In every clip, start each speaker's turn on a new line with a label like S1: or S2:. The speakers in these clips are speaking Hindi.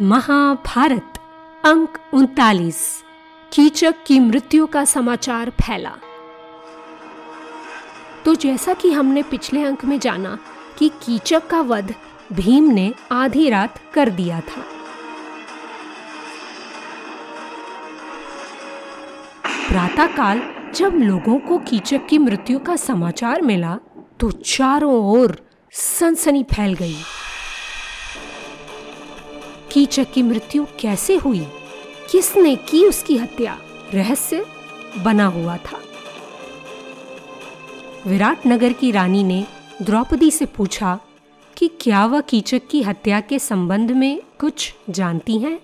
S1: महाभारत, अंक उनतालीस। कीचक की मृत्यु का समाचार फैला। तो जैसा कि हमने पिछले अंक में जाना कि कीचक का वध भीम ने आधी रात कर दिया था। प्रातःकाल जब लोगों को कीचक की मृत्यु का समाचार मिला तो चारों ओर सनसनी फैल गई। कीचक की मृत्यु कैसे हुई? किसने की उसकी हत्या? रहस्य बना हुआ था। विराट नगर की रानी ने द्रौपदी से पूछा कि क्या वह कीचक की हत्या के संबंध में कुछ जानती हैं?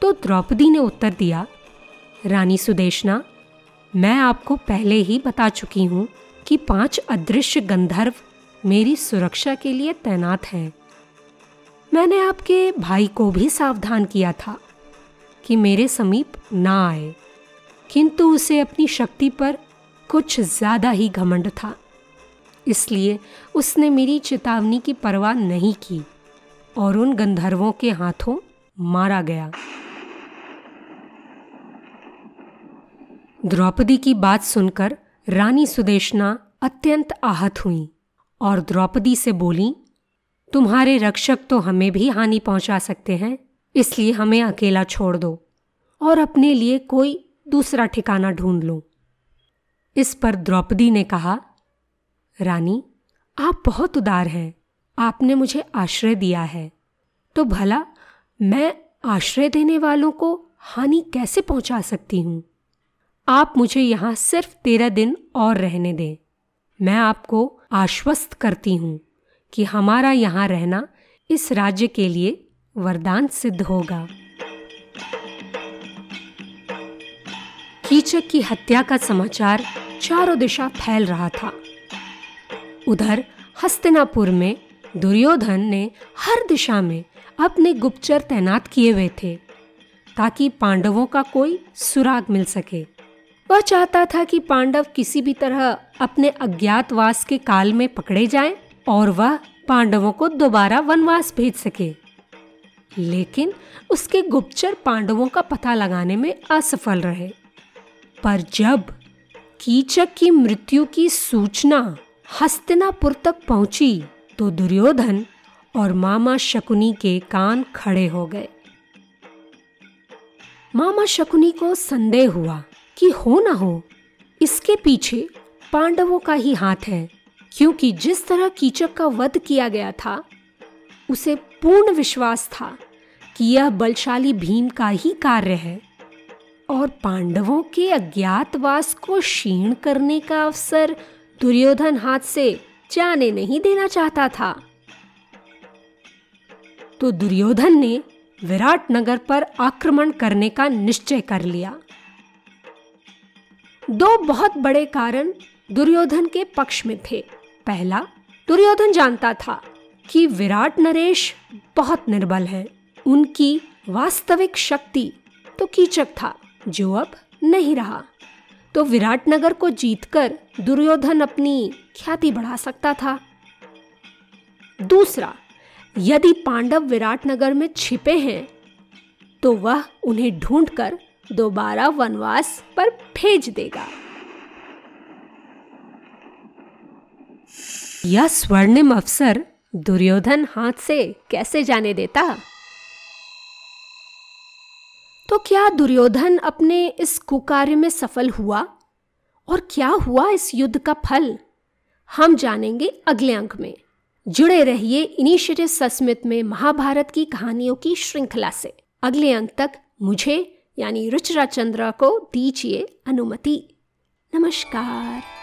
S1: तो द्रौपदी ने उत्तर दिया, रानी सुदेशना, मैं आपको पहले ही बता चुकी हूँ कि पाँच अदृश्य गंधर्व मेरी सुरक्षा के लिए तैनात हैं। मैंने आपके भाई को भी सावधान किया था कि मेरे समीप ना आए, किंतु उसे अपनी शक्ति पर कुछ ज़्यादा ही घमंड था। इसलिए उसने मेरी चेतावनी की परवाह नहीं की और उन गंधर्वों के हाथों मारा गया। द्रौपदी की बात सुनकर रानी सुदेशना अत्यंत आहत हुई और द्रौपदी से बोली तुम्हारे रक्षक तो हमें भी हानि पहुँचा सकते हैं, इसलिए हमें अकेला छोड़ दो और अपने लिए कोई दूसरा ठिकाना ढूंढ लो। इस पर द्रौपदी ने कहा, रानी, आप बहुत उदार हैं, आपने मुझे आश्रय दिया है तो भला मैं आश्रय देने वालों को हानि कैसे पहुँचा सकती हूँ? आप मुझे यहाँ सिर्फ़ तेरह दिन और रहने दें, मैं आपको आश्वस्त करती हूँ। कि हमारा यहाँ रहना इस राज्य के लिए वरदान सिद्ध होगा। कीचक की हत्या का समाचार चारों दिशा फैल रहा था। उधर हस्तिनापुर में दुर्योधन ने हर दिशा में अपने गुप्तचर तैनात किए हुए थे, ताकि पांडवों का कोई सुराग मिल सके। वह चाहता था कि पांडव किसी भी तरह अपने अज्ञातवास के काल में पकड़े जाएँ और वह पांडवों को दोबारा वनवास भेज सके। लेकिन उसके गुप्तचर पांडवों का पता लगाने में असफल रहे। पर जब कीचक की मृत्यु की सूचना हस्तिनापुर तक पहुँची तो दुर्योधन और मामा शकुनी के कान खड़े हो गए। मामा शकुनी को संदेह हुआ कि हो ना हो, इसके पीछे पांडवों का ही हाथ है। क्योंकि जिस तरह कीचक का वध किया गया था, उसे पूर्ण विश्वास था कि यह बलशाली भीम का ही कार्य है और पांडवों के अज्ञातवास को क्षीण करने का अवसर दुर्योधन हाथ से जाने नहीं देना चाहता था। तो दुर्योधन ने विराट नगर पर आक्रमण करने का निश्चय कर लिया। दो बहुत बड़े कारण दुर्योधन के पक्ष में थे। पहला, दुर्योधन जानता था कि विराट नरेश बहुत निर्बल है। उनकी वास्तविक शक्ति तो कीचक था, जो अब नहीं रहा। तो विराट नगर को जीतकर दुर्योधन अपनी ख्याति बढ़ा सकता था। दूसरा, यदि पांडव विराट नगर में छिपे हैं तो वह उन्हें ढूंढकर दोबारा वनवास पर भेज देगा। यह स्वर्णिम अवसर दुर्योधन हाथ से कैसे जाने देता? तो क्या दुर्योधन अपने इस कुकार्य में सफल हुआ? और क्या हुआ इस युद्ध का फल? हम जानेंगे अगले अंक में। जुड़े रहिए इनिशिएटिव सस्मित में महाभारत की कहानियों की श्रृंखला से। अगले अंक तक मुझे, यानी रुचरा चंद्रा को दीजिए अनुमति। नमस्कार।